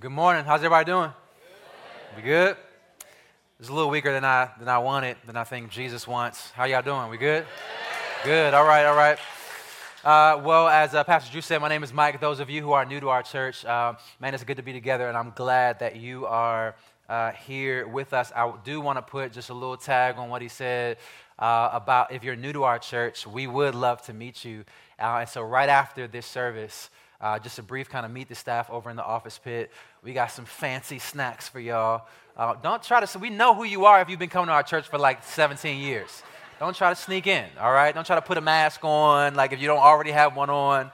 Good morning. How's everybody doing? We good? It's a little weaker than I than I wanted, than I think Jesus wants. How y'all doing? We good? Good. All right. All right. Uh, well, as uh, Pastor Drew said, my name is Mike. Those of you who are new to our church, uh, man, it's good to be together, and I'm glad that you are uh, here with us. I do want to put just a little tag on what he said uh, about if you're new to our church, we would love to meet you. Uh, and so, right after this service, uh, just a brief kind of meet the staff over in the office pit. We got some fancy snacks for y'all. Uh, don't try to, so we know who you are if you've been coming to our church for like 17 years. Don't try to sneak in, all right? Don't try to put a mask on, like if you don't already have one on.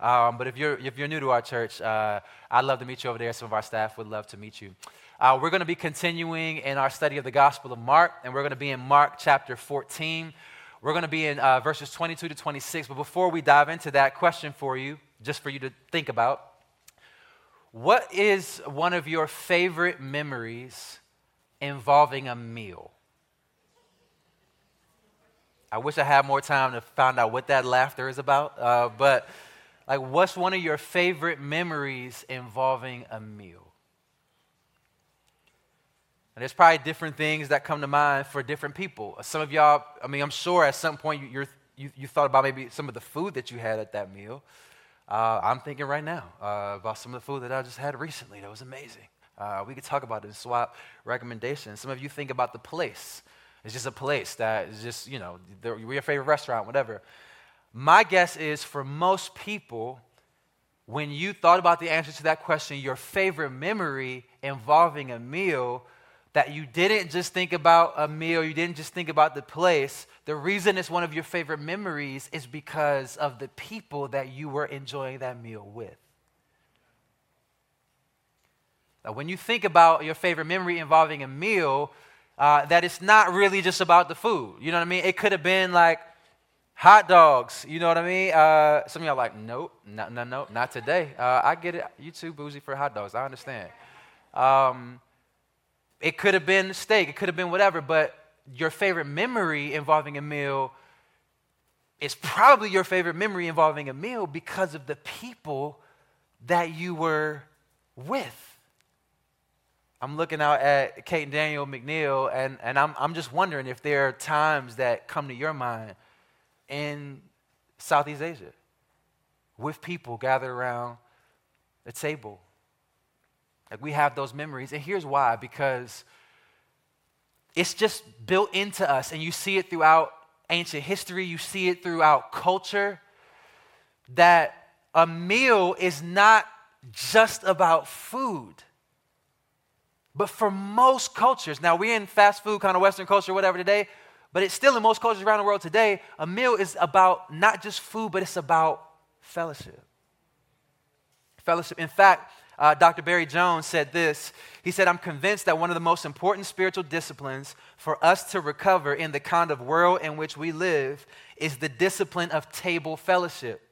Um, but if you're, if you're new to our church, uh, I'd love to meet you over there. Some of our staff would love to meet you. Uh, we're going to be continuing in our study of the Gospel of Mark, and we're going to be in Mark chapter 14. We're going to be in uh, verses 22 to 26. But before we dive into that, question for you just for you to think about. What is one of your favorite memories involving a meal? I wish I had more time to find out what that laughter is about. Uh, but, like, what's one of your favorite memories involving a meal? And there's probably different things that come to mind for different people. Some of y'all, I mean, I'm sure at some point you, you, you thought about maybe some of the food that you had at that meal. Uh, I'm thinking right now uh, about some of the food that I just had recently. That was amazing. Uh, we could talk about it and swap recommendations. Some of you think about the place. It's just a place that is just, you know, your favorite restaurant, whatever. My guess is for most people, when you thought about the answer to that question, your favorite memory involving a meal that you didn't just think about a meal, you didn't just think about the place. The reason it's one of your favorite memories is because of the people that you were enjoying that meal with. Now, when you think about your favorite memory involving a meal, uh, that it's not really just about the food. You know what I mean? It could have been like hot dogs. You know what I mean? Uh, some of y'all like, nope, no, no, no, not today. Uh, I get it. You too boozy for hot dogs. I understand. Um, it could have been steak, it could have been whatever, but your favorite memory involving a meal is probably your favorite memory involving a meal because of the people that you were with. I'm looking out at Kate and Daniel McNeil, and, and I'm, I'm just wondering if there are times that come to your mind in Southeast Asia with people gathered around a table like we have those memories. And here's why because it's just built into us, and you see it throughout ancient history, you see it throughout culture, that a meal is not just about food. But for most cultures, now we're in fast food, kind of Western culture, whatever today, but it's still in most cultures around the world today, a meal is about not just food, but it's about fellowship. Fellowship. In fact, uh, Dr. Barry Jones said this. He said, I'm convinced that one of the most important spiritual disciplines for us to recover in the kind of world in which we live is the discipline of table fellowship.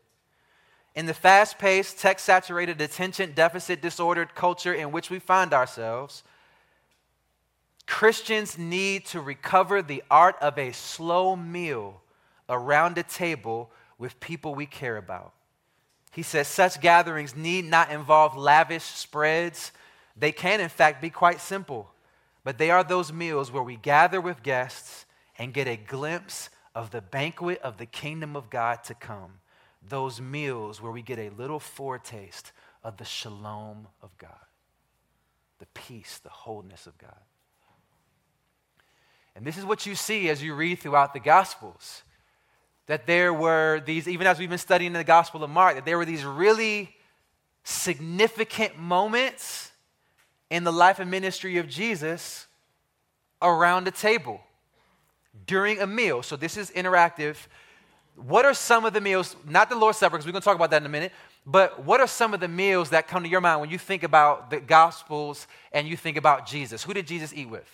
In the fast paced, tech saturated, attention deficit disordered culture in which we find ourselves, Christians need to recover the art of a slow meal around a table with people we care about. He says such gatherings need not involve lavish spreads. They can, in fact, be quite simple. But they are those meals where we gather with guests and get a glimpse of the banquet of the kingdom of God to come. Those meals where we get a little foretaste of the shalom of God, the peace, the wholeness of God. And this is what you see as you read throughout the Gospels that there were these, even as we've been studying the Gospel of Mark, that there were these really significant moments in the life and ministry of Jesus around a table during a meal. So this is interactive. What are some of the meals, not the Lord's Supper, because we're going to talk about that in a minute, but what are some of the meals that come to your mind when you think about the Gospels and you think about Jesus? Who did Jesus eat with?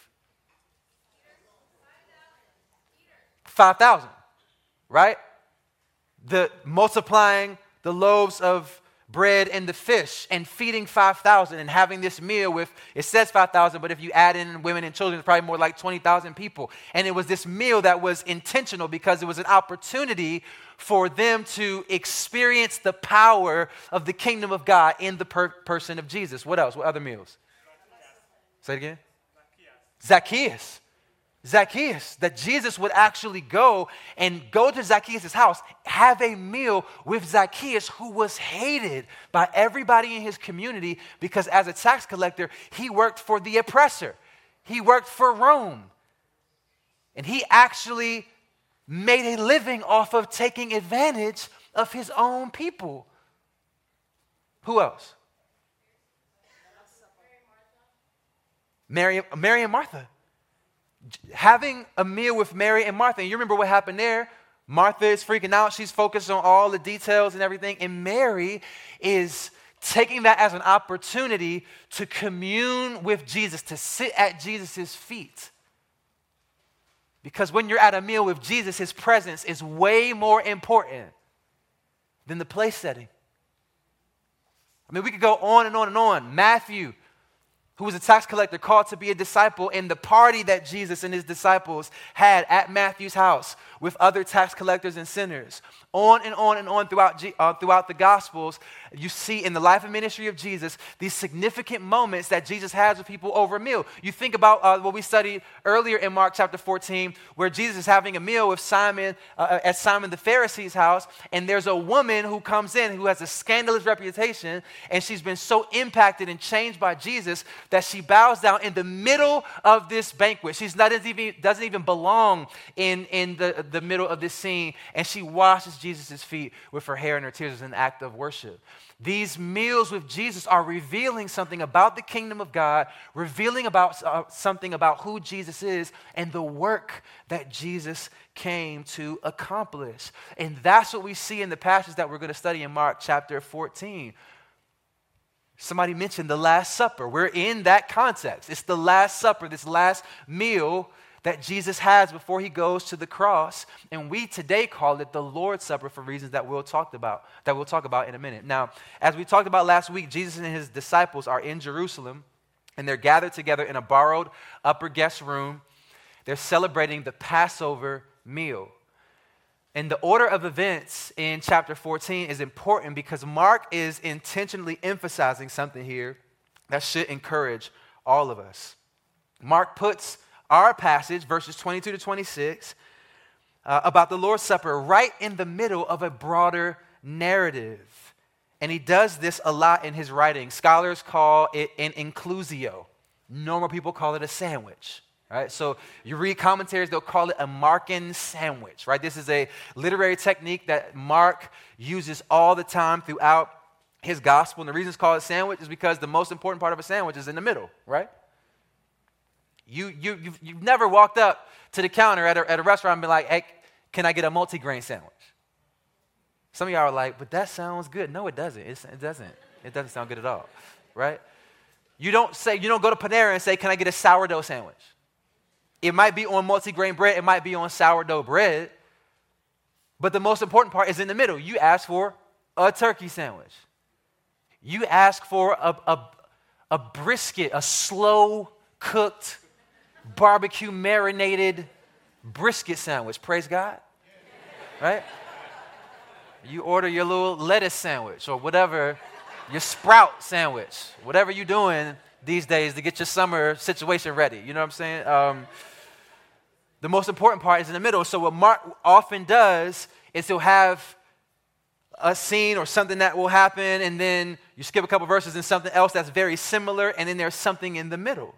5,000 right? The multiplying the loaves of bread and the fish and feeding 5,000 and having this meal with, it says 5,000, but if you add in women and children, it's probably more like 20,000 people. And it was this meal that was intentional because it was an opportunity for them to experience the power of the kingdom of God in the per- person of Jesus. What else? What other meals? Say it again. Zacchaeus. Zacchaeus, that Jesus would actually go and go to Zacchaeus' house, have a meal with Zacchaeus, who was hated by everybody in his community because as a tax collector, he worked for the oppressor. He worked for Rome. And he actually made a living off of taking advantage of his own people. Who else? Mary, Mary and Martha having a meal with Mary and Martha. And you remember what happened there? Martha is freaking out. She's focused on all the details and everything. And Mary is taking that as an opportunity to commune with Jesus, to sit at Jesus' feet. Because when you're at a meal with Jesus, his presence is way more important than the place setting. I mean, we could go on and on and on. Matthew who was a tax collector, called to be a disciple, in the party that Jesus and his disciples had at Matthew's house with other tax collectors and sinners. On and on and on throughout, uh, throughout the Gospels, you see in the life and ministry of Jesus these significant moments that Jesus has with people over a meal. You think about uh, what we studied earlier in Mark chapter 14, where Jesus is having a meal with Simon uh, uh, at Simon the Pharisee's house, and there's a woman who comes in who has a scandalous reputation, and she's been so impacted and changed by Jesus that she bows down in the middle of this banquet. She doesn't even, doesn't even belong in, in the, the middle of this scene, and she washes Jesus' feet with her hair and her tears as an act of worship. These meals with Jesus are revealing something about the kingdom of God, revealing about uh, something about who Jesus is and the work that Jesus came to accomplish. And that's what we see in the passage that we're going to study in Mark chapter 14. Somebody mentioned the Last Supper. We're in that context. It's the Last Supper, this last meal that Jesus has before he goes to the cross. And we today call it the Lord's Supper for reasons that we'll talk about, that we'll talk about in a minute. Now, as we talked about last week, Jesus and his disciples are in Jerusalem and they're gathered together in a borrowed upper guest room. They're celebrating the Passover meal. And the order of events in chapter 14 is important because Mark is intentionally emphasizing something here that should encourage all of us. Mark puts our passage, verses 22 to 26, uh, about the Lord's Supper right in the middle of a broader narrative. And he does this a lot in his writing. Scholars call it an inclusio. Normal people call it a sandwich. Right? So you read commentaries, they'll call it a Markan sandwich. Right? This is a literary technique that Mark uses all the time throughout his gospel. And the reason it's called a sandwich is because the most important part of a sandwich is in the middle, right? You, you, you've, you've never walked up to the counter at a, at a restaurant and been like, hey, can I get a multigrain sandwich? Some of y'all are like, but that sounds good. No, it doesn't. It's, it doesn't. It doesn't sound good at all, right? You don't say, you don't go to Panera and say, can I get a sourdough sandwich? It might be on multigrain bread, it might be on sourdough bread, but the most important part is in the middle. You ask for a turkey sandwich. You ask for a, a, a brisket, a slow cooked barbecue marinated brisket sandwich. Praise God. Right? You order your little lettuce sandwich or whatever, your sprout sandwich, whatever you're doing these days to get your summer situation ready. You know what I'm saying? Um, the most important part is in the middle. So, what Mark often does is he'll have a scene or something that will happen, and then you skip a couple verses and something else that's very similar, and then there's something in the middle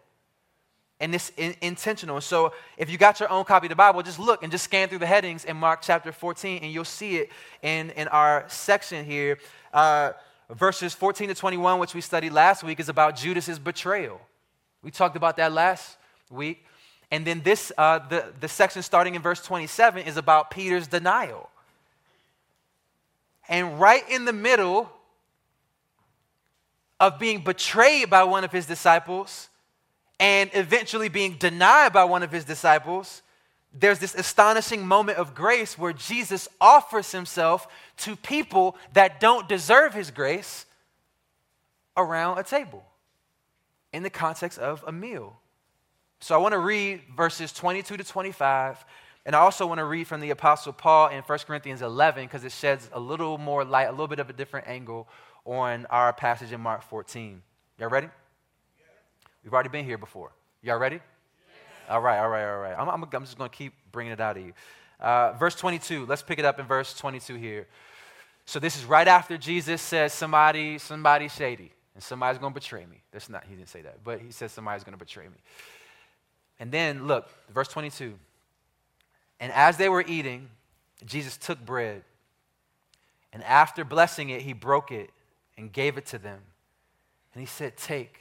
and it's in, intentional. So if you got your own copy of the Bible, just look and just scan through the headings in Mark chapter 14, and you'll see it in, in our section here. Uh, verses 14 to 21, which we studied last week, is about Judas's betrayal. We talked about that last week. And then this, uh, the, the section starting in verse 27 is about Peter's denial. And right in the middle of being betrayed by one of his disciples, and eventually being denied by one of his disciples, there's this astonishing moment of grace where Jesus offers himself to people that don't deserve his grace around a table in the context of a meal. So I want to read verses 22 to 25 And I also want to read from the Apostle Paul in 1 Corinthians 11 because it sheds a little more light, a little bit of a different angle on our passage in Mark 14. Y'all ready? We've already been here before. Y'all ready? All right, all right, all right. I'm, I'm, I'm just going to keep bringing it out of you. Uh, verse 22, let's pick it up in verse 22 here. So this is right after Jesus says somebody, somebody shady, and somebody's going to betray me. That's not, he didn't say that, but he says somebody's going to betray me. And then look, verse 22. And as they were eating, Jesus took bread, and after blessing it, he broke it and gave it to them. And he said, Take,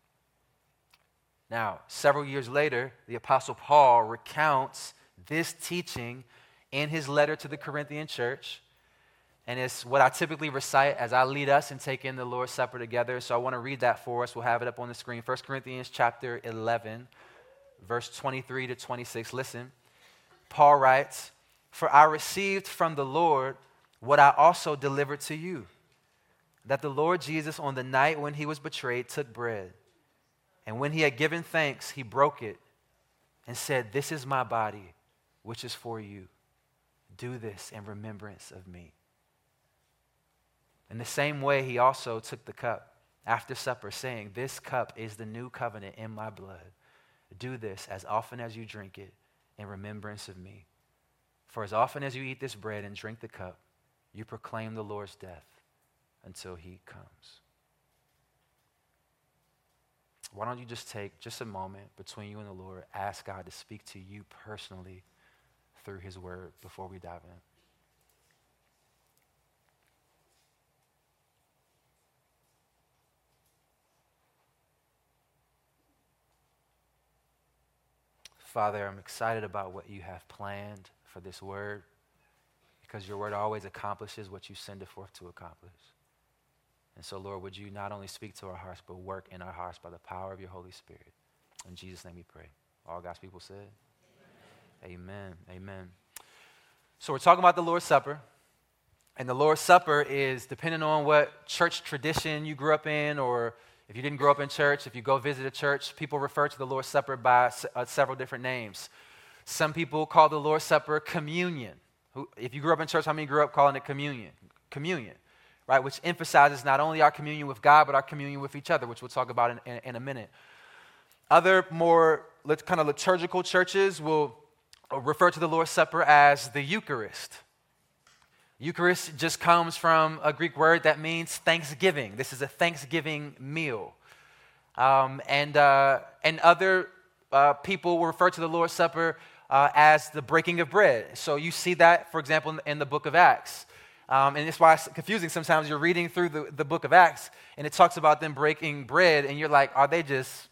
Now, several years later, the Apostle Paul recounts this teaching in his letter to the Corinthian church. And it's what I typically recite as I lead us and take in the Lord's Supper together. So I want to read that for us. We'll have it up on the screen. 1 Corinthians chapter 11, verse 23 to 26. Listen. Paul writes, For I received from the Lord what I also delivered to you that the Lord Jesus, on the night when he was betrayed, took bread. And when he had given thanks, he broke it and said, This is my body, which is for you. Do this in remembrance of me. In the same way, he also took the cup after supper, saying, This cup is the new covenant in my blood. Do this as often as you drink it in remembrance of me. For as often as you eat this bread and drink the cup, you proclaim the Lord's death until he comes. Why don't you just take just a moment between you and the Lord, ask God to speak to you personally through his word before we dive in? Father, I'm excited about what you have planned for this word because your word always accomplishes what you send it forth to accomplish. And so, Lord, would you not only speak to our hearts, but work in our hearts by the power of your Holy Spirit? In Jesus' name we pray. All God's people said, Amen. Amen. Amen. So, we're talking about the Lord's Supper. And the Lord's Supper is depending on what church tradition you grew up in, or if you didn't grow up in church, if you go visit a church, people refer to the Lord's Supper by uh, several different names. Some people call the Lord's Supper communion. Who, if you grew up in church, how many grew up calling it communion? Communion right? Which emphasizes not only our communion with God, but our communion with each other, which we'll talk about in, in, in a minute. Other more kind of liturgical churches will refer to the Lord's Supper as the Eucharist. Eucharist just comes from a Greek word that means thanksgiving. This is a thanksgiving meal. Um, and, uh, and other uh, people will refer to the Lord's Supper uh, as the breaking of bread. So you see that, for example, in, in the book of Acts. Um, and it's why it's confusing sometimes. You're reading through the, the book of Acts, and it talks about them breaking bread, and you're like, are they just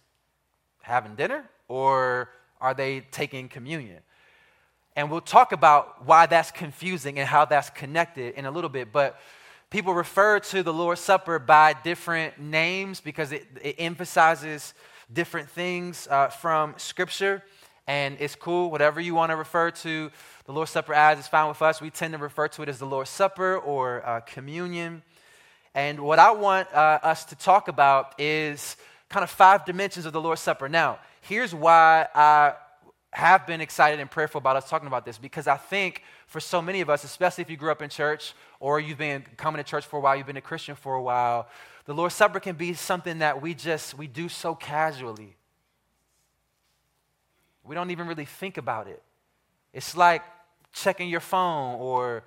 having dinner? Or are they taking communion? And we'll talk about why that's confusing and how that's connected in a little bit. But people refer to the Lord's Supper by different names because it, it emphasizes different things uh, from Scripture. And it's cool, whatever you want to refer to the Lord's Supper as is fine with us. We tend to refer to it as the Lord's Supper or uh, communion. And what I want uh, us to talk about is kind of five dimensions of the Lord's Supper. Now, here's why I have been excited and prayerful about us talking about this because I think for so many of us, especially if you grew up in church or you've been coming to church for a while, you've been a Christian for a while, the Lord's Supper can be something that we just we do so casually. We don't even really think about it. It's like checking your phone or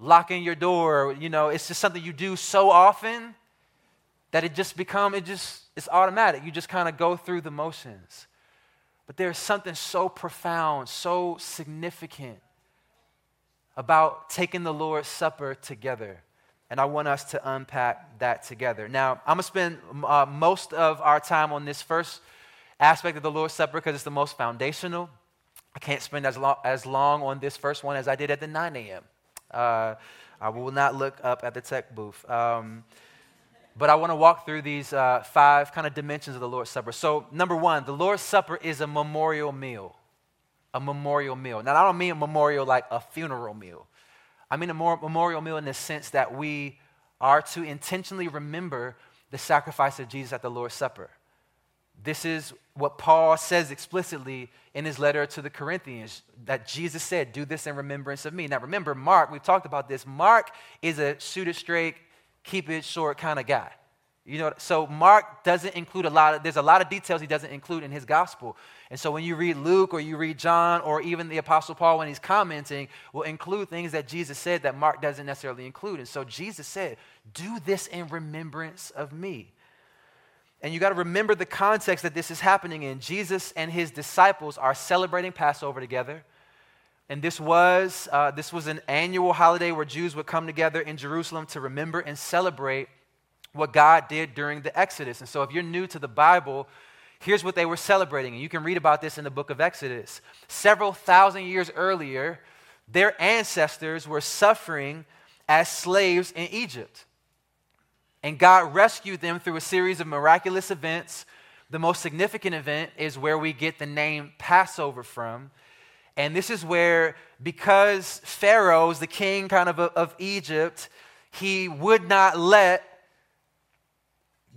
locking your door. You know, it's just something you do so often that it just become it just it's automatic. You just kind of go through the motions. But there's something so profound, so significant about taking the Lord's Supper together. And I want us to unpack that together. Now, I'm going to spend uh, most of our time on this first aspect of the Lord's Supper because it's the most foundational. I can't spend as long, as long on this first one as I did at the 9 a.m. Uh, I will not look up at the tech booth. Um, but I want to walk through these uh, five kind of dimensions of the Lord's Supper. So, number one, the Lord's Supper is a memorial meal. A memorial meal. Now, I don't mean a memorial like a funeral meal. I mean a more memorial meal in the sense that we are to intentionally remember the sacrifice of Jesus at the Lord's Supper. This is what Paul says explicitly in his letter to the Corinthians that Jesus said, Do this in remembrance of me. Now, remember, Mark, we've talked about this. Mark is a shoot it straight, keep it short kind of guy. You know, so Mark doesn't include a lot of, there's a lot of details he doesn't include in his gospel. And so when you read Luke or you read John or even the Apostle Paul when he's commenting, will include things that Jesus said that Mark doesn't necessarily include. And so Jesus said, Do this in remembrance of me. And you got to remember the context that this is happening in. Jesus and his disciples are celebrating Passover together. And this was, uh, this was an annual holiday where Jews would come together in Jerusalem to remember and celebrate what God did during the Exodus. And so if you're new to the Bible, here's what they were celebrating. And you can read about this in the book of Exodus. Several thousand years earlier, their ancestors were suffering as slaves in Egypt. And God rescued them through a series of miraculous events. The most significant event is where we get the name Passover from. And this is where, because Pharaoh, the king kind of of Egypt, he would not let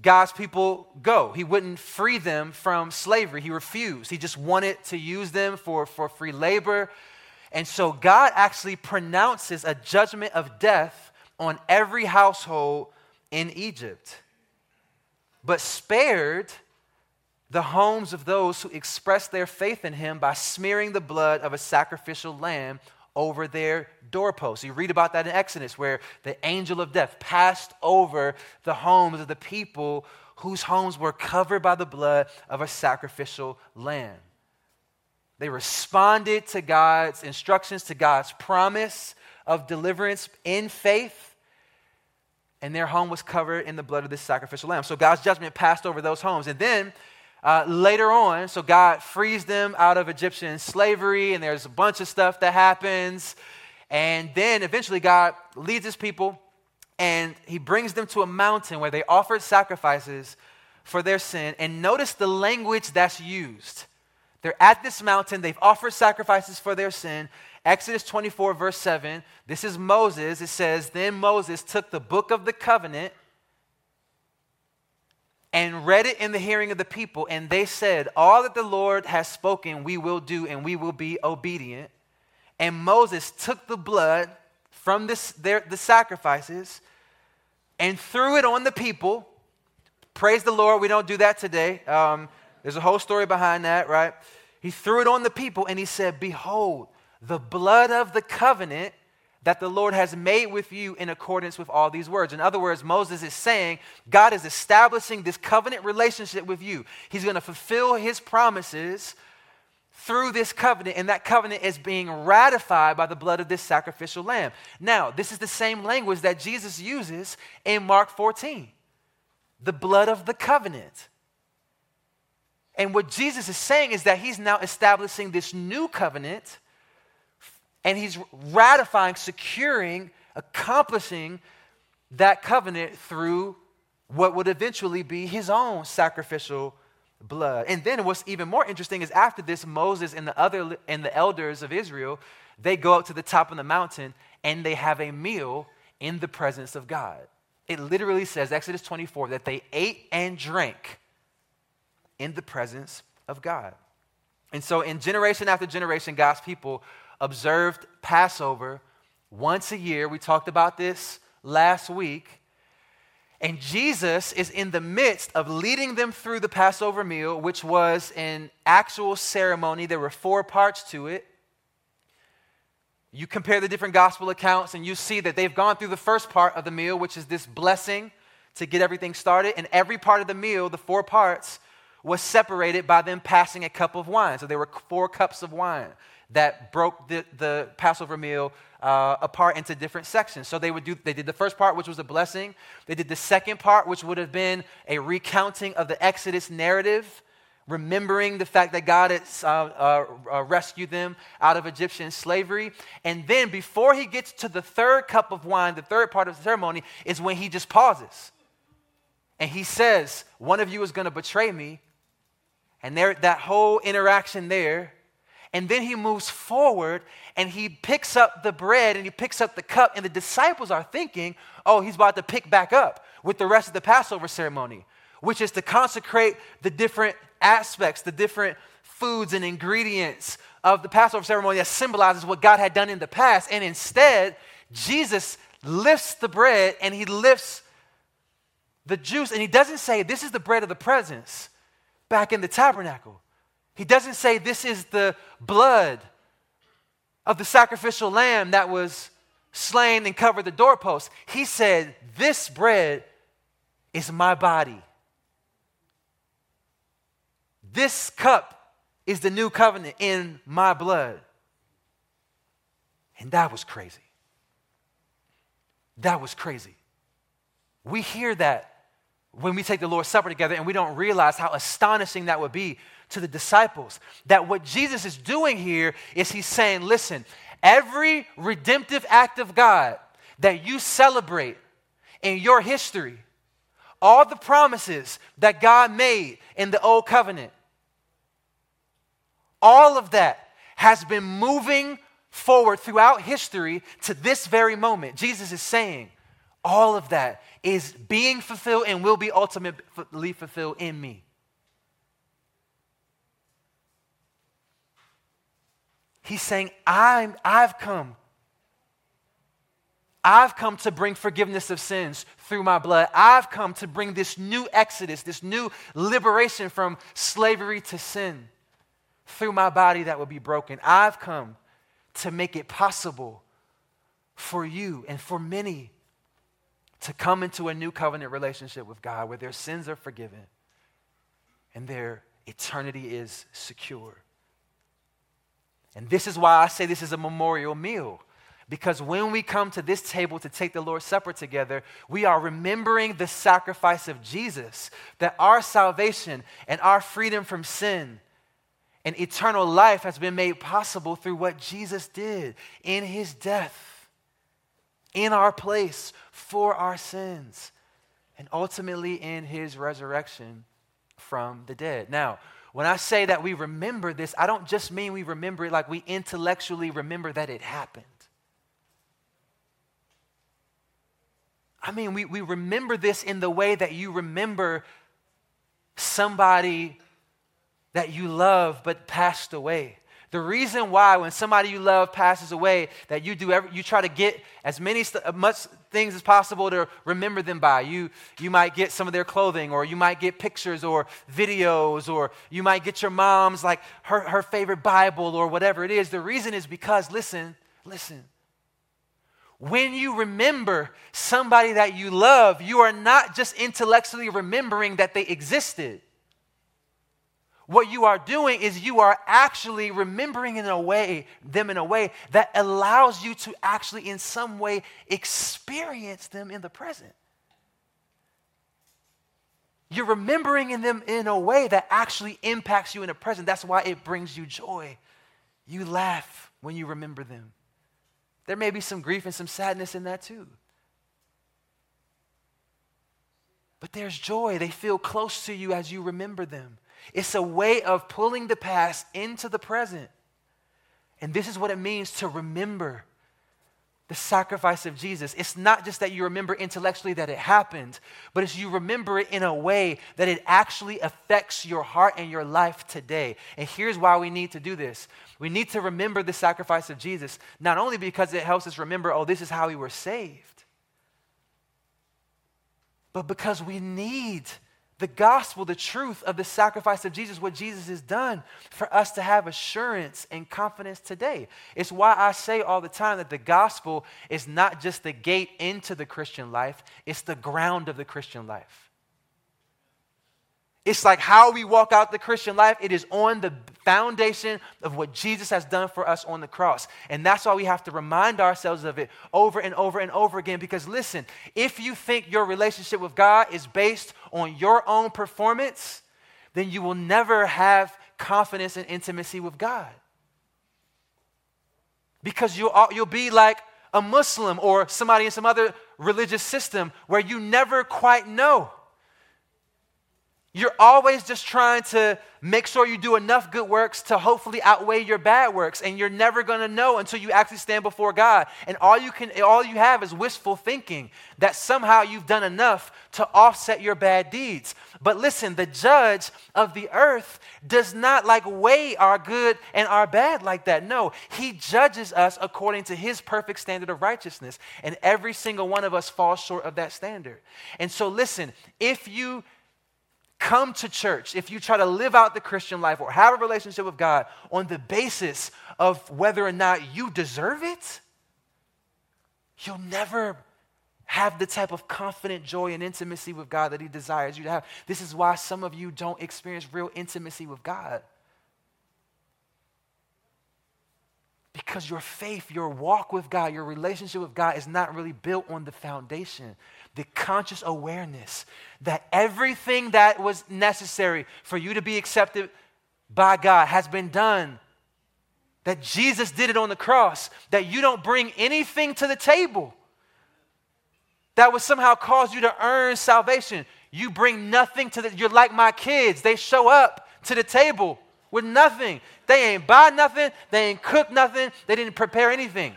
God's people go. He wouldn't free them from slavery. He refused. He just wanted to use them for, for free labor. And so God actually pronounces a judgment of death on every household in Egypt, but spared the homes of those who expressed their faith in him by smearing the blood of a sacrificial lamb over their doorposts. You read about that in Exodus, where the angel of death passed over the homes of the people whose homes were covered by the blood of a sacrificial lamb. They responded to God's instructions, to God's promise of deliverance in faith and their home was covered in the blood of this sacrificial lamb. So God's judgment passed over those homes. And then uh, later on, so God frees them out of Egyptian slavery, and there's a bunch of stuff that happens. And then eventually, God leads his people and he brings them to a mountain where they offered sacrifices for their sin. And notice the language that's used. They're at this mountain, they've offered sacrifices for their sin, Exodus 24, verse 7, this is Moses. It says, Then Moses took the book of the covenant and read it in the hearing of the people, and they said, All that the Lord has spoken, we will do, and we will be obedient. And Moses took the blood from this, their, the sacrifices and threw it on the people. Praise the Lord, we don't do that today. Um, there's a whole story behind that, right? He threw it on the people and he said, Behold, the blood of the covenant that the Lord has made with you in accordance with all these words. In other words, Moses is saying God is establishing this covenant relationship with you. He's going to fulfill his promises through this covenant, and that covenant is being ratified by the blood of this sacrificial lamb. Now, this is the same language that Jesus uses in Mark 14 the blood of the covenant. And what Jesus is saying is that he's now establishing this new covenant and he's ratifying, securing, accomplishing that covenant through what would eventually be his own sacrificial blood. And then what's even more interesting is after this, Moses and the other and the elders of Israel, they go up to the top of the mountain and they have a meal in the presence of God. It literally says, Exodus 24, that they ate and drank in the presence of God. And so, in generation after generation, God's people observed Passover once a year. We talked about this last week. And Jesus is in the midst of leading them through the Passover meal, which was an actual ceremony. There were four parts to it. You compare the different gospel accounts, and you see that they've gone through the first part of the meal, which is this blessing to get everything started. And every part of the meal, the four parts, was separated by them passing a cup of wine. So there were four cups of wine that broke the, the Passover meal uh, apart into different sections. So they would do they did the first part, which was a blessing. They did the second part, which would have been a recounting of the Exodus narrative, remembering the fact that God has uh, uh, uh, rescued them out of Egyptian slavery. And then, before he gets to the third cup of wine, the third part of the ceremony is when he just pauses. And he says, One of you is going to betray me. And there, that whole interaction there. And then he moves forward and he picks up the bread and he picks up the cup. And the disciples are thinking, oh, he's about to pick back up with the rest of the Passover ceremony, which is to consecrate the different aspects, the different foods and ingredients of the Passover ceremony that symbolizes what God had done in the past. And instead, Jesus lifts the bread and he lifts the juice. And he doesn't say, This is the bread of the presence back in the tabernacle. He doesn't say, This is the blood of the sacrificial lamb that was slain and covered the doorpost. He said, This bread is my body. This cup is the new covenant in my blood. And that was crazy. That was crazy. We hear that when we take the Lord's Supper together and we don't realize how astonishing that would be to the disciples. That what Jesus is doing here is he's saying, listen, every redemptive act of God that you celebrate in your history, all the promises that God made in the old covenant, all of that has been moving forward throughout history to this very moment. Jesus is saying, all of that is being fulfilled and will be ultimately fulfilled in me. He's saying, I'm, I've come. I've come to bring forgiveness of sins through my blood. I've come to bring this new exodus, this new liberation from slavery to sin through my body that will be broken. I've come to make it possible for you and for many to come into a new covenant relationship with God where their sins are forgiven and their eternity is secure. And this is why I say this is a memorial meal. Because when we come to this table to take the Lord's Supper together, we are remembering the sacrifice of Jesus, that our salvation and our freedom from sin and eternal life has been made possible through what Jesus did in his death in our place for our sins, and ultimately in his resurrection from the dead. Now, when I say that we remember this, I don't just mean we remember it like we intellectually remember that it happened. I mean, we, we remember this in the way that you remember somebody that you love but passed away. The reason why, when somebody you love passes away, that you do every, you try to get as many st- uh, much things as possible to remember them by. You you might get some of their clothing, or you might get pictures or videos, or you might get your mom's like her, her favorite Bible or whatever it is. The reason is because listen, listen. When you remember somebody that you love, you are not just intellectually remembering that they existed what you are doing is you are actually remembering in a way them in a way that allows you to actually in some way experience them in the present. You're remembering in them in a way that actually impacts you in the present. That's why it brings you joy. You laugh when you remember them. There may be some grief and some sadness in that too. But there's joy. They feel close to you as you remember them it's a way of pulling the past into the present. And this is what it means to remember the sacrifice of Jesus. It's not just that you remember intellectually that it happened, but it's you remember it in a way that it actually affects your heart and your life today. And here's why we need to do this. We need to remember the sacrifice of Jesus, not only because it helps us remember, oh, this is how we were saved, but because we need the gospel, the truth of the sacrifice of Jesus, what Jesus has done for us to have assurance and confidence today. It's why I say all the time that the gospel is not just the gate into the Christian life, it's the ground of the Christian life. It's like how we walk out the Christian life. It is on the foundation of what Jesus has done for us on the cross. And that's why we have to remind ourselves of it over and over and over again. Because listen, if you think your relationship with God is based on your own performance, then you will never have confidence and intimacy with God. Because you'll, you'll be like a Muslim or somebody in some other religious system where you never quite know. You're always just trying to make sure you do enough good works to hopefully outweigh your bad works, and you're never going to know until you actually stand before God. And all you can, all you have is wishful thinking that somehow you've done enough to offset your bad deeds. But listen, the judge of the earth does not like weigh our good and our bad like that. No, he judges us according to his perfect standard of righteousness, and every single one of us falls short of that standard. And so, listen, if you come to church, if you try to live out the Christian life or have a relationship with God on the basis of whether or not you deserve it, you'll never have the type of confident joy and intimacy with God that He desires you to have. This is why some of you don't experience real intimacy with God. Because your faith, your walk with God, your relationship with God is not really built on the foundation the conscious awareness that everything that was necessary for you to be accepted by God has been done. That Jesus did it on the cross, that you don't bring anything to the table that would somehow cause you to earn salvation. You bring nothing to the, you're like my kids. They show up to the table with nothing. They ain't buy nothing, they ain't cook nothing, they didn't prepare anything.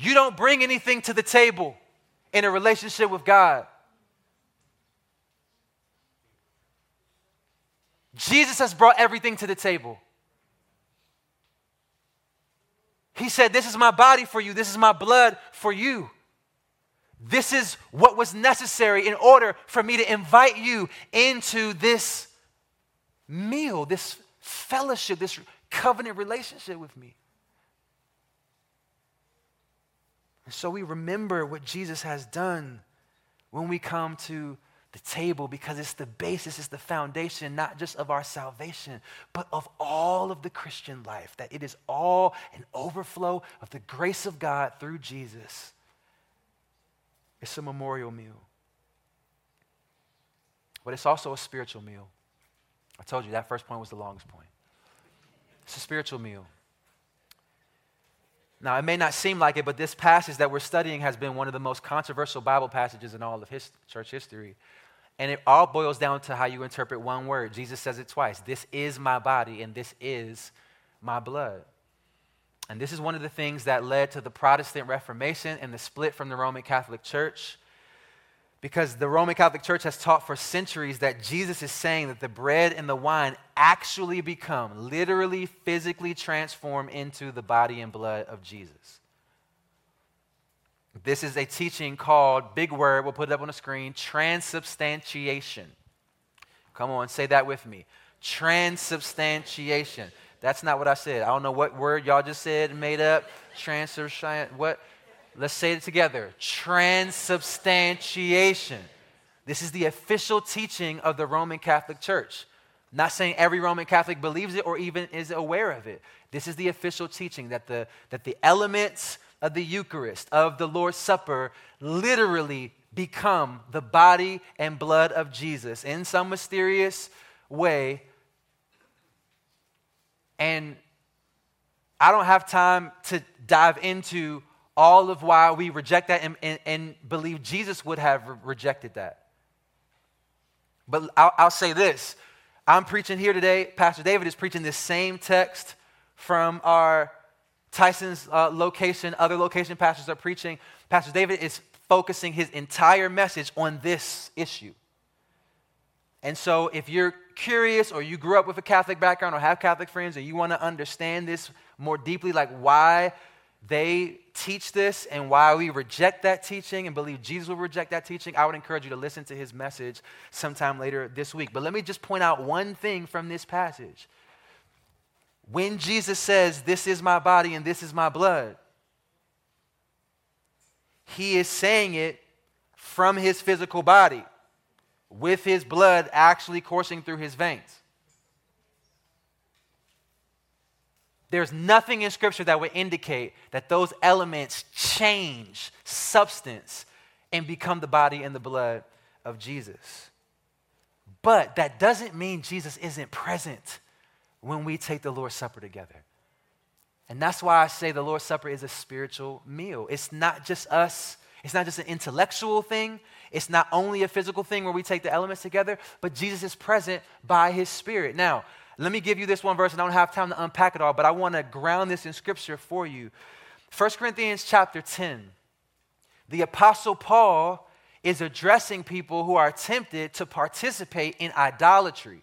You don't bring anything to the table in a relationship with God. Jesus has brought everything to the table. He said, This is my body for you, this is my blood for you. This is what was necessary in order for me to invite you into this meal, this fellowship, this covenant relationship with me. And so we remember what Jesus has done when we come to the table because it's the basis, it's the foundation, not just of our salvation, but of all of the Christian life. That it is all an overflow of the grace of God through Jesus. It's a memorial meal. But it's also a spiritual meal. I told you that first point was the longest point. It's a spiritual meal. Now, it may not seem like it, but this passage that we're studying has been one of the most controversial Bible passages in all of his, church history. And it all boils down to how you interpret one word. Jesus says it twice This is my body, and this is my blood. And this is one of the things that led to the Protestant Reformation and the split from the Roman Catholic Church. Because the Roman Catholic Church has taught for centuries that Jesus is saying that the bread and the wine actually become, literally, physically transform into the body and blood of Jesus. This is a teaching called, big word, we'll put it up on the screen, transubstantiation. Come on, say that with me. Transubstantiation. That's not what I said. I don't know what word y'all just said made up. Transubstantiation. What? Let's say it together transubstantiation. This is the official teaching of the Roman Catholic Church. Not saying every Roman Catholic believes it or even is aware of it. This is the official teaching that the, that the elements of the Eucharist, of the Lord's Supper, literally become the body and blood of Jesus in some mysterious way. And I don't have time to dive into all of why we reject that and, and, and believe Jesus would have re- rejected that. But I'll, I'll say this I'm preaching here today. Pastor David is preaching this same text from our Tyson's uh, location. Other location pastors are preaching. Pastor David is focusing his entire message on this issue. And so, if you're curious or you grew up with a Catholic background or have Catholic friends and you want to understand this more deeply, like why they teach this and why we reject that teaching and believe Jesus will reject that teaching, I would encourage you to listen to his message sometime later this week. But let me just point out one thing from this passage. When Jesus says, This is my body and this is my blood, he is saying it from his physical body, with his blood actually coursing through his veins. There's nothing in Scripture that would indicate that those elements change substance and become the body and the blood of Jesus. But that doesn't mean Jesus isn't present when we take the Lord's Supper together. And that's why I say the Lord's Supper is a spiritual meal. It's not just us, it's not just an intellectual thing, it's not only a physical thing where we take the elements together, but Jesus is present by his Spirit. Now, let me give you this one verse, and I don't have time to unpack it all, but I want to ground this in Scripture for you. 1 Corinthians chapter 10. The Apostle Paul is addressing people who are tempted to participate in idolatry.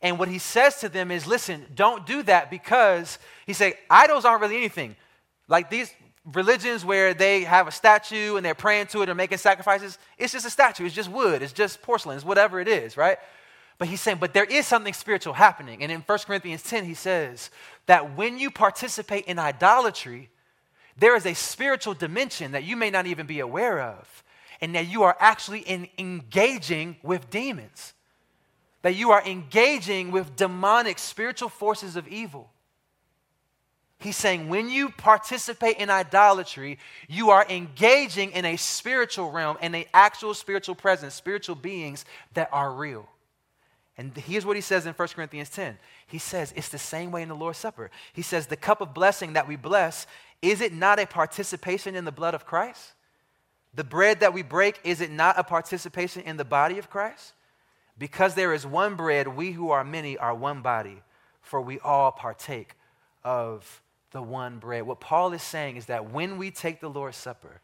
And what he says to them is listen, don't do that because he said, idols aren't really anything. Like these religions where they have a statue and they're praying to it or making sacrifices, it's just a statue. It's just wood. It's just porcelain. It's whatever it is, right? But he's saying, but there is something spiritual happening. And in 1 Corinthians 10, he says that when you participate in idolatry, there is a spiritual dimension that you may not even be aware of, and that you are actually in engaging with demons, that you are engaging with demonic spiritual forces of evil. He's saying when you participate in idolatry, you are engaging in a spiritual realm and an actual spiritual presence, spiritual beings that are real. And here's what he says in 1 Corinthians 10. He says it's the same way in the Lord's Supper. He says, The cup of blessing that we bless is it not a participation in the blood of Christ? The bread that we break, is it not a participation in the body of Christ? Because there is one bread, we who are many are one body, for we all partake of the one bread. What Paul is saying is that when we take the Lord's Supper,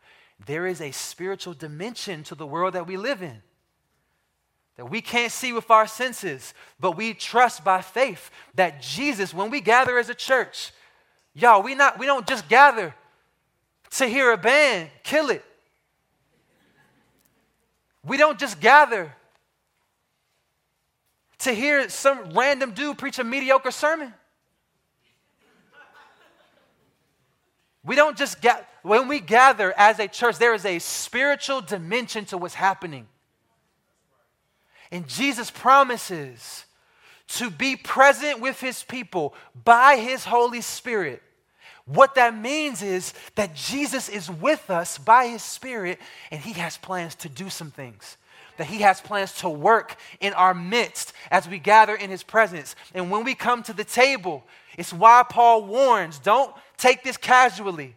there is a spiritual dimension to the world that we live in that we can't see with our senses, but we trust by faith that Jesus, when we gather as a church, Y'all, we not we don't just gather to hear a band kill it. We don't just gather to hear some random dude preach a mediocre sermon. We don't just get when we gather as a church, there is a spiritual dimension to what's happening. And Jesus promises to be present with his people by his Holy Spirit what that means is that Jesus is with us by his Spirit, and he has plans to do some things. That he has plans to work in our midst as we gather in his presence. And when we come to the table, it's why Paul warns don't take this casually.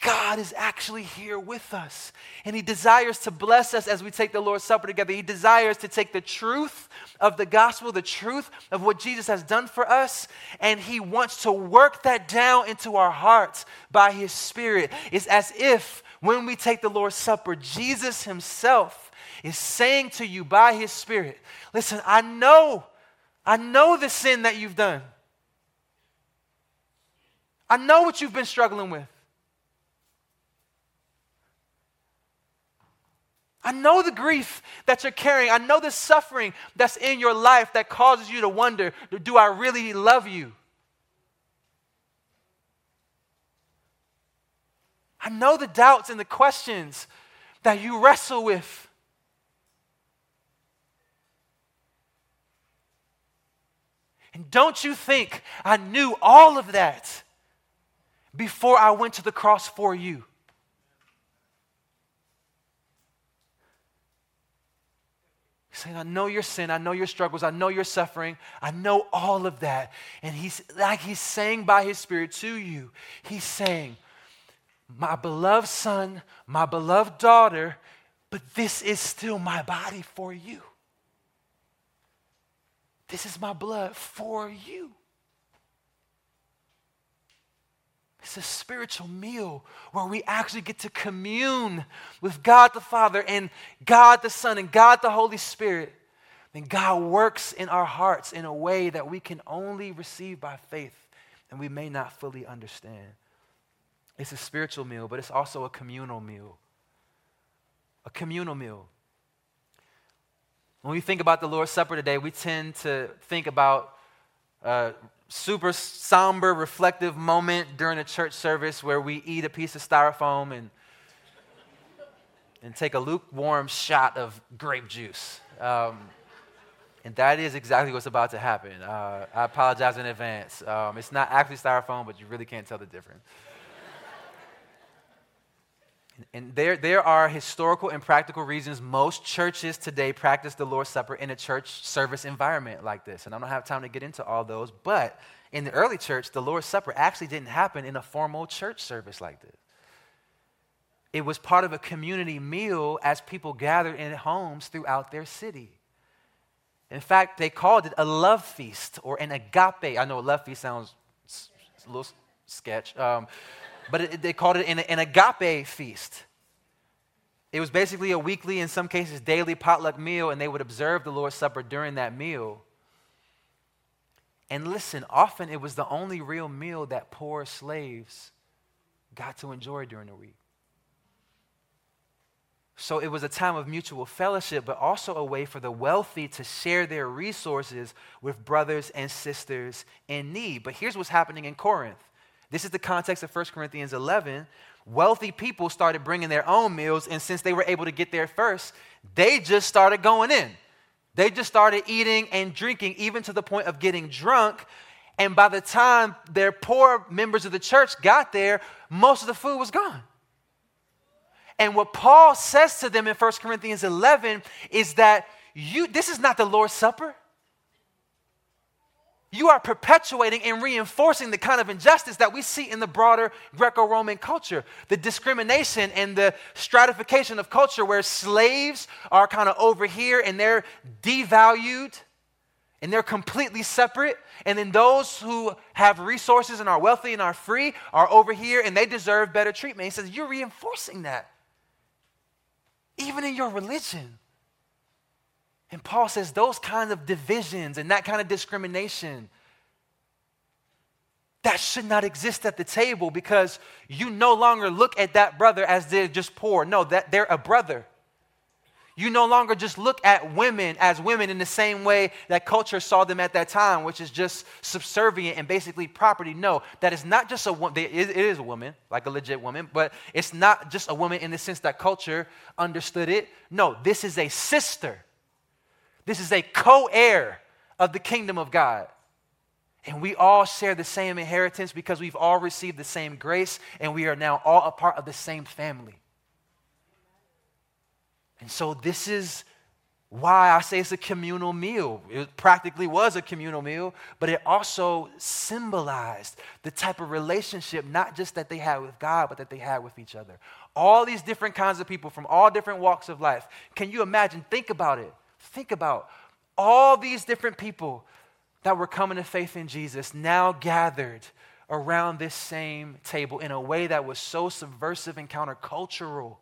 God is actually here with us. And He desires to bless us as we take the Lord's Supper together. He desires to take the truth of the gospel, the truth of what Jesus has done for us, and He wants to work that down into our hearts by His Spirit. It's as if when we take the Lord's Supper, Jesus Himself is saying to you by His Spirit, Listen, I know, I know the sin that you've done. I know what you've been struggling with. I know the grief that you're carrying. I know the suffering that's in your life that causes you to wonder do I really love you? I know the doubts and the questions that you wrestle with. And don't you think I knew all of that before I went to the cross for you? Saying, I know your sin, I know your struggles, I know your suffering, I know all of that. And he's like he's saying by his spirit to you, he's saying, My beloved son, my beloved daughter, but this is still my body for you. This is my blood for you. It's a spiritual meal where we actually get to commune with God the Father and God the Son and God the Holy Spirit. And God works in our hearts in a way that we can only receive by faith and we may not fully understand. It's a spiritual meal, but it's also a communal meal. A communal meal. When we think about the Lord's Supper today, we tend to think about uh, super somber, reflective moment during a church service where we eat a piece of styrofoam and, and take a lukewarm shot of grape juice. Um, and that is exactly what's about to happen. Uh, I apologize in advance. Um, it's not actually styrofoam, but you really can't tell the difference. And there, there are historical and practical reasons most churches today practice the Lord's Supper in a church service environment like this. And I don't have time to get into all those, but in the early church, the Lord's Supper actually didn't happen in a formal church service like this. It was part of a community meal as people gathered in homes throughout their city. In fact, they called it a love feast or an agape. I know a love feast sounds a little sketch. Um, but it, they called it an, an agape feast. It was basically a weekly, in some cases, daily potluck meal, and they would observe the Lord's Supper during that meal. And listen, often it was the only real meal that poor slaves got to enjoy during the week. So it was a time of mutual fellowship, but also a way for the wealthy to share their resources with brothers and sisters in need. But here's what's happening in Corinth this is the context of 1 Corinthians 11. Wealthy people started bringing their own meals, and since they were able to get there first, they just started going in. They just started eating and drinking, even to the point of getting drunk. And by the time their poor members of the church got there, most of the food was gone. And what Paul says to them in 1 Corinthians 11 is that you, this is not the Lord's Supper you are perpetuating and reinforcing the kind of injustice that we see in the broader Greco Roman culture. The discrimination and the stratification of culture where slaves are kind of over here and they're devalued and they're completely separate. And then those who have resources and are wealthy and are free are over here and they deserve better treatment. He says, You're reinforcing that, even in your religion. And Paul says those kinds of divisions and that kind of discrimination that should not exist at the table because you no longer look at that brother as they're just poor. No, that they're a brother. You no longer just look at women as women in the same way that culture saw them at that time, which is just subservient and basically property. No, that is not just a woman. It is a woman, like a legit woman, but it's not just a woman in the sense that culture understood it. No, this is a sister. This is a co heir of the kingdom of God. And we all share the same inheritance because we've all received the same grace and we are now all a part of the same family. And so, this is why I say it's a communal meal. It practically was a communal meal, but it also symbolized the type of relationship, not just that they had with God, but that they had with each other. All these different kinds of people from all different walks of life. Can you imagine? Think about it. Think about all these different people that were coming to faith in Jesus now gathered around this same table in a way that was so subversive and countercultural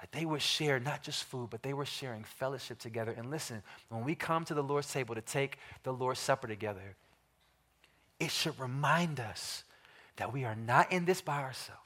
that they would share not just food, but they were sharing fellowship together. And listen, when we come to the Lord's table to take the Lord's Supper together, it should remind us that we are not in this by ourselves.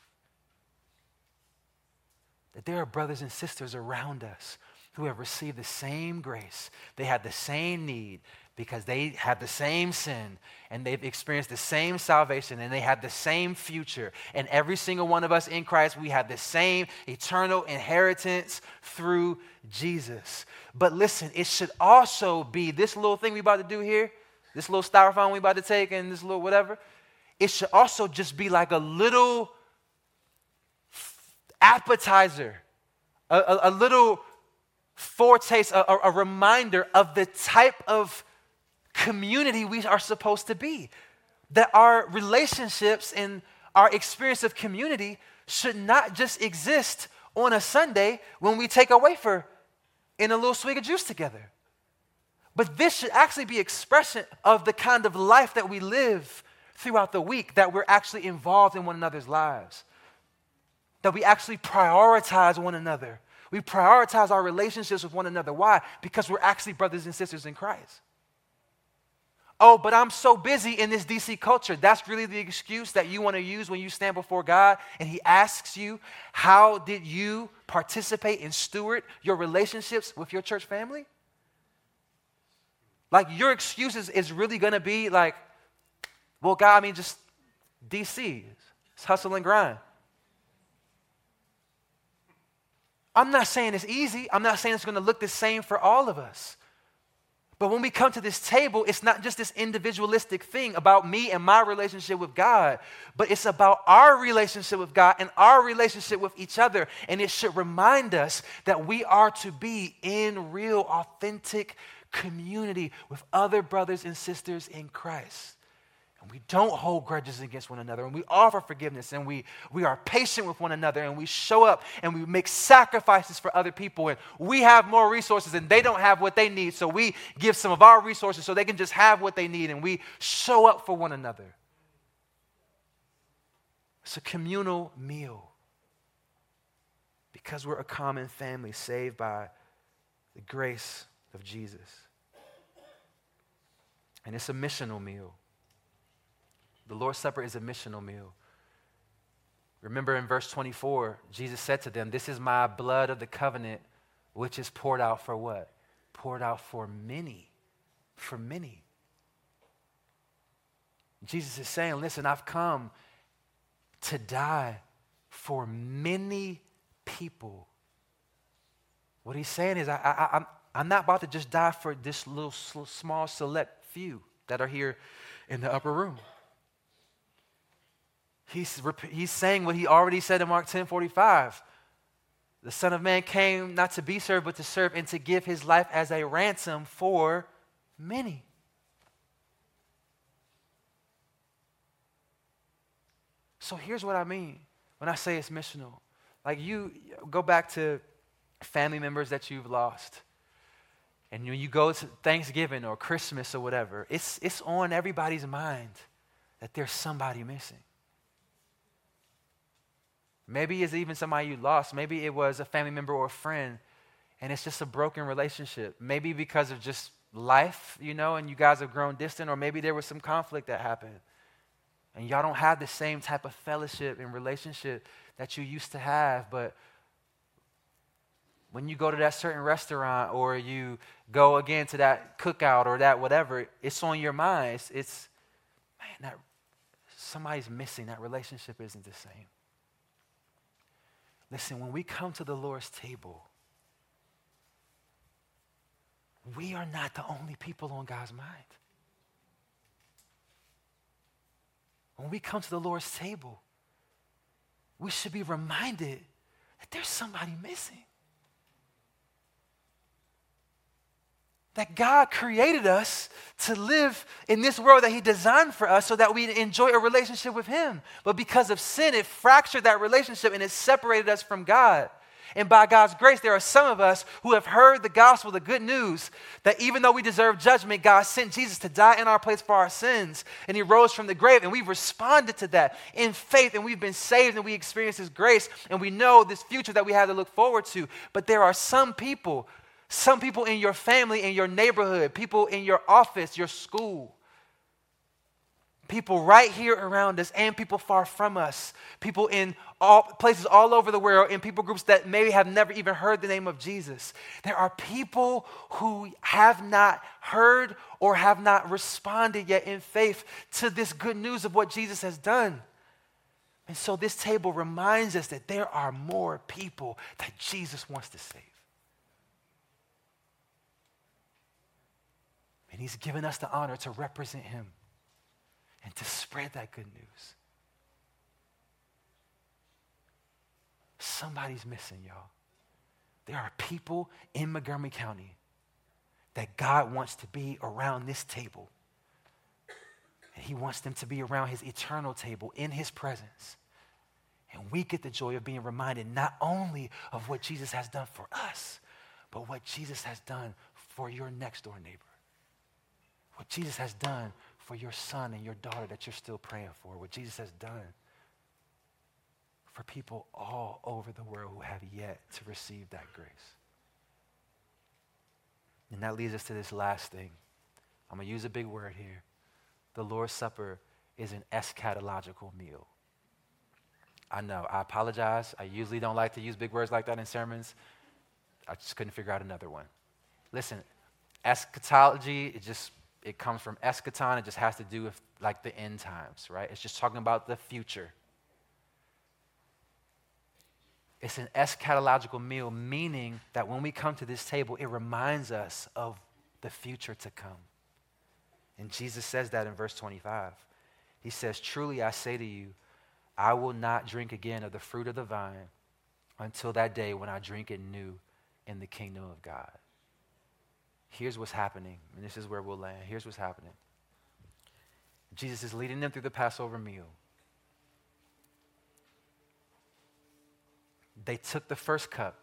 That there are brothers and sisters around us who have received the same grace. They had the same need because they had the same sin and they've experienced the same salvation and they had the same future. And every single one of us in Christ, we have the same eternal inheritance through Jesus. But listen, it should also be this little thing we're about to do here, this little styrofoam we're about to take and this little whatever. It should also just be like a little appetizer, a, a, a little foretaste, a, a, reminder of the type of community we are supposed to be. That our relationships and our experience of community should not just exist on a Sunday when we take a wafer and a little swig of juice together. But this should actually be expression of the kind of life that we live throughout the week, that we're actually involved in one another's lives, that we actually prioritize one another, we prioritize our relationships with one another. Why? Because we're actually brothers and sisters in Christ. Oh, but I'm so busy in this DC culture. That's really the excuse that you want to use when you stand before God and He asks you, How did you participate and steward your relationships with your church family? Like, your excuses is really going to be like, Well, God, I mean, just DC, it's hustle and grind. I'm not saying it's easy. I'm not saying it's going to look the same for all of us. But when we come to this table, it's not just this individualistic thing about me and my relationship with God, but it's about our relationship with God and our relationship with each other. And it should remind us that we are to be in real, authentic community with other brothers and sisters in Christ and we don't hold grudges against one another, and we offer forgiveness, and we, we are patient with one another, and we show up and we make sacrifices for other people, and we have more resources and they don't have what they need, so we give some of our resources so they can just have what they need, and we show up for one another. It's a communal meal. Because we're a common family saved by the grace of Jesus. And it's a missional meal. The Lord's Supper is a missional meal. Remember in verse 24, Jesus said to them, This is my blood of the covenant, which is poured out for what? Poured out for many. For many. Jesus is saying, Listen, I've come to die for many people. What he's saying is, I, I, I'm, I'm not about to just die for this little small select few that are here in the upper room. He's, he's saying what he already said in Mark 10 45. The Son of Man came not to be served, but to serve and to give his life as a ransom for many. So here's what I mean when I say it's missional. Like you go back to family members that you've lost. And when you go to Thanksgiving or Christmas or whatever, it's, it's on everybody's mind that there's somebody missing. Maybe it's even somebody you lost. Maybe it was a family member or a friend, and it's just a broken relationship. Maybe because of just life, you know, and you guys have grown distant, or maybe there was some conflict that happened. And y'all don't have the same type of fellowship and relationship that you used to have. But when you go to that certain restaurant or you go again to that cookout or that whatever, it's on your mind. It's, it's man, that somebody's missing. That relationship isn't the same. Listen, when we come to the Lord's table, we are not the only people on God's mind. When we come to the Lord's table, we should be reminded that there's somebody missing. That God created us to live in this world that He designed for us so that we enjoy a relationship with Him. But because of sin, it fractured that relationship and it separated us from God. And by God's grace, there are some of us who have heard the gospel, the good news, that even though we deserve judgment, God sent Jesus to die in our place for our sins. And He rose from the grave. And we've responded to that in faith. And we've been saved and we experience His grace. And we know this future that we have to look forward to. But there are some people some people in your family, in your neighborhood, people in your office, your school, people right here around us, and people far from us, people in all places all over the world, in people groups that maybe have never even heard the name of Jesus. There are people who have not heard or have not responded yet in faith to this good news of what Jesus has done. And so this table reminds us that there are more people that Jesus wants to save. And He's given us the honor to represent Him and to spread that good news. Somebody's missing, y'all. There are people in Montgomery County that God wants to be around this table. And He wants them to be around His eternal table in His presence. And we get the joy of being reminded not only of what Jesus has done for us, but what Jesus has done for your next door neighbor what Jesus has done for your son and your daughter that you're still praying for, what Jesus has done for people all over the world who have yet to receive that grace. And that leads us to this last thing. I'm going to use a big word here. The Lord's Supper is an eschatological meal. I know, I apologize. I usually don't like to use big words like that in sermons. I just couldn't figure out another one. Listen, eschatology, it just it comes from eschaton. It just has to do with like the end times, right? It's just talking about the future. It's an eschatological meal, meaning that when we come to this table, it reminds us of the future to come. And Jesus says that in verse 25. He says, Truly I say to you, I will not drink again of the fruit of the vine until that day when I drink it new in the kingdom of God. Here's what's happening, and this is where we'll land. Here's what's happening Jesus is leading them through the Passover meal. They took the first cup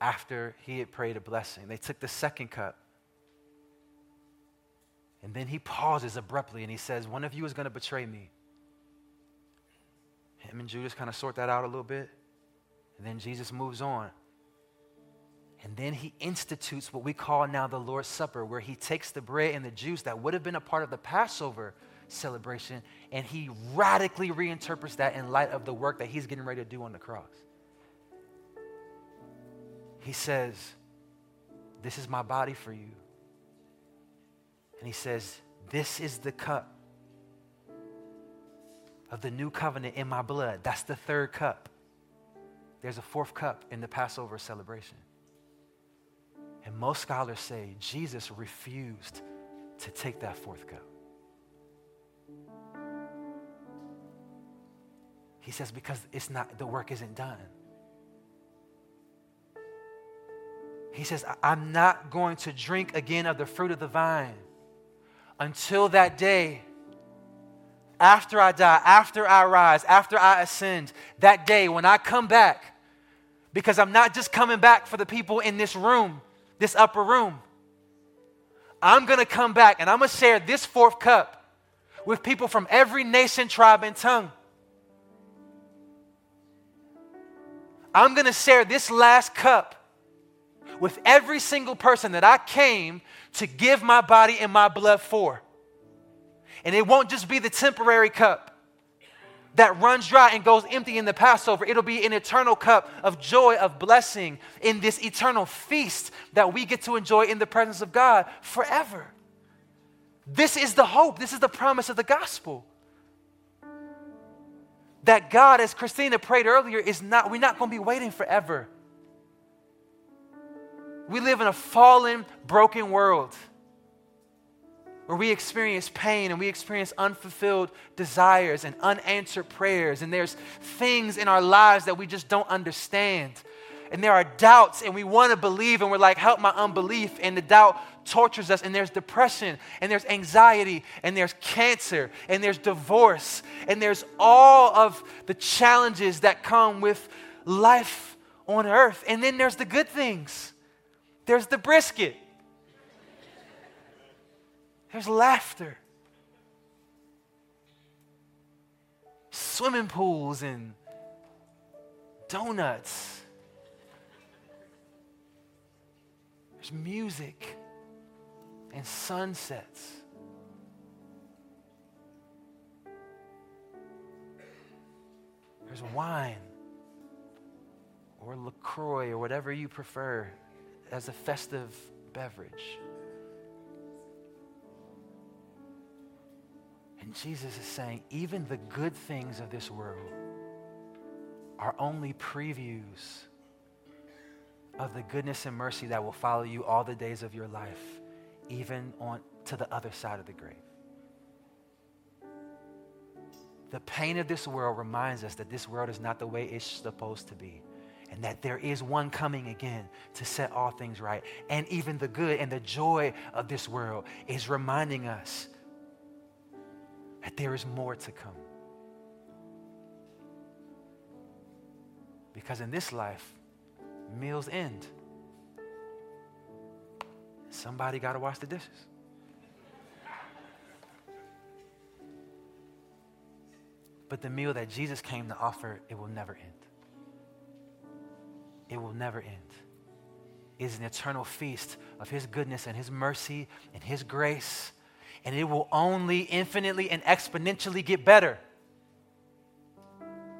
after he had prayed a blessing. They took the second cup. And then he pauses abruptly and he says, One of you is going to betray me. Him and Judas kind of sort that out a little bit. And then Jesus moves on. And then he institutes what we call now the Lord's Supper, where he takes the bread and the juice that would have been a part of the Passover celebration and he radically reinterprets that in light of the work that he's getting ready to do on the cross. He says, This is my body for you. And he says, This is the cup of the new covenant in my blood. That's the third cup. There's a fourth cup in the Passover celebration. And most scholars say Jesus refused to take that fourth cup. He says, because it's not, the work isn't done. He says, I'm not going to drink again of the fruit of the vine until that day after I die, after I rise, after I ascend, that day when I come back, because I'm not just coming back for the people in this room, this upper room. I'm going to come back and I'm going to share this fourth cup with people from every nation, tribe, and tongue. I'm going to share this last cup with every single person that I came to give my body and my blood for. And it won't just be the temporary cup that runs dry and goes empty in the Passover. It'll be an eternal cup of joy, of blessing in this eternal feast that we get to enjoy in the presence of God forever. This is the hope. This is the promise of the gospel that God, as Christina prayed earlier, is not, we're not going to be waiting forever. We live in a fallen, broken world where we experience pain and we experience unfulfilled desires and unanswered prayers, and there's things in our lives that we just don't understand. And there are doubts, and we want to believe, and we're like, help my unbelief. And the doubt tortures us, and there's depression, and there's anxiety, and there's cancer, and there's divorce, and there's all of the challenges that come with life on earth. And then there's the good things there's the brisket, there's laughter, swimming pools, and donuts. There's music and sunsets. There's wine or LaCroix or whatever you prefer as a festive beverage. And Jesus is saying, even the good things of this world are only previews of the goodness and mercy that will follow you all the days of your life, even on to the other side of the grave. The pain of this world reminds us that this world is not the way it's supposed to be. And that there is one coming again to set all things right. And even the good and the joy of this world is reminding us that there is more to come. Because in this life, meals end. Somebody got to wash the dishes. But the meal that Jesus came to offer, it will never end. It will never end. It is an eternal feast of His goodness and His mercy and His grace. And it will only infinitely and exponentially get better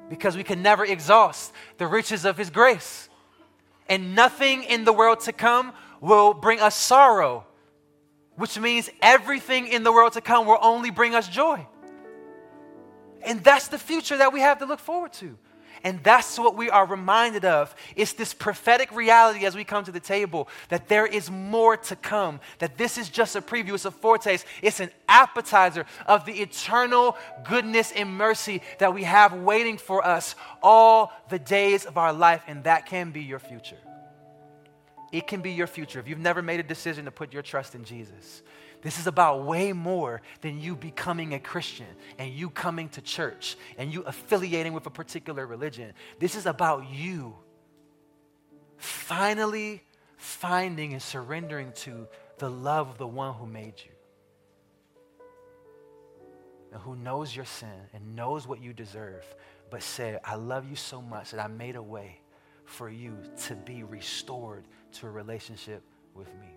because we can never exhaust the riches of His grace and nothing in the world to come will bring us sorrow, which means everything in the world to come will only bring us joy. And that's the future that we have to look forward to. And that's what we are reminded of. It's this prophetic reality as we come to the table that there is more to come, that this is just a preview, it's a foretaste, it's an appetizer of the eternal goodness and mercy that we have waiting for us all the days of our life. And that can be your future. It can be your future if you've never made a decision to put your trust in Jesus. This is about way more than you becoming a Christian and you coming to church and you affiliating with a particular religion. This is about you finally finding and surrendering to the love of the one who made you and who knows your sin and knows what you deserve, but said, I love you so much that I made a way for you to be restored to a relationship with me.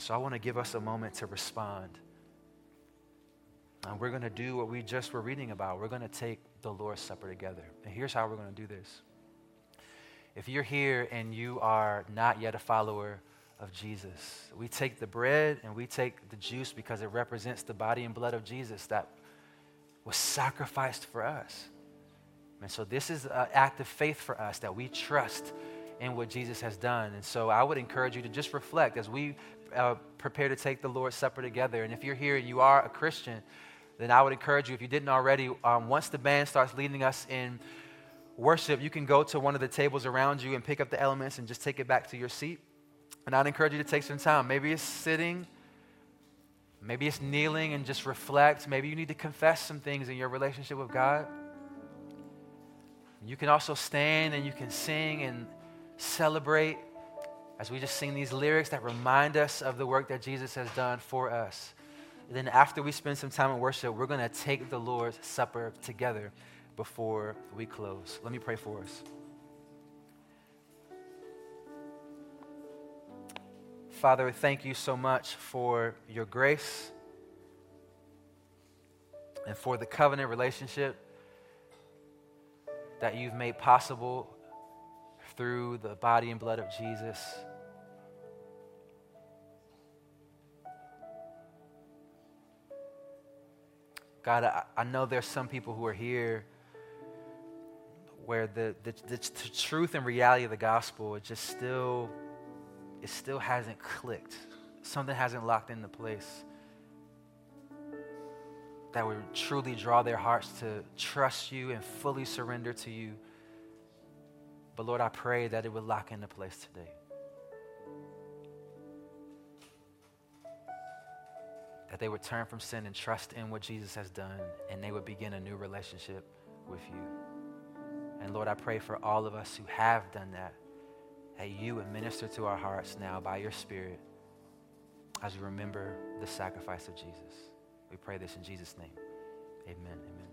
So I want to give us a moment to respond. And we're going to do what we just were reading about. We're going to take the Lord's Supper together. And here's how we're going to do this. If you're here and you are not yet a follower of Jesus, we take the bread and we take the juice because it represents the body and blood of Jesus that was sacrificed for us. And so this is an act of faith for us that we trust in what Jesus has done. And so I would encourage you to just reflect as we uh, prepare to take the Lord's Supper together. And if you're here and you are a Christian, then I would encourage you, if you didn't already, um, once the band starts leading us in worship, you can go to one of the tables around you and pick up the elements and just take it back to your seat. And I'd encourage you to take some time. Maybe it's sitting, maybe it's kneeling and just reflect. Maybe you need to confess some things in your relationship with God. You can also stand and you can sing and celebrate as we just sing these lyrics that remind us of the work that Jesus has done for us. And then after we spend some time in worship, we're going to take the Lord's Supper together before we close. Let me pray for us. Father, thank you so much for your grace and for the covenant relationship that you've made possible through the body and blood of Jesus. God, I, I know there's some people who are here where the, the, the, the truth and reality of the gospel it just still it still hasn't clicked. Something hasn't locked into place that would truly draw their hearts to trust you and fully surrender to you. But lord i pray that it would lock into place today that they would turn from sin and trust in what Jesus has done, and they would begin a new relationship with you. And Lord, I pray for all of us who have done that, that you would minister to our hearts now by your Spirit as we remember the sacrifice of Jesus. We pray this in Jesus' name. Amen. Amen.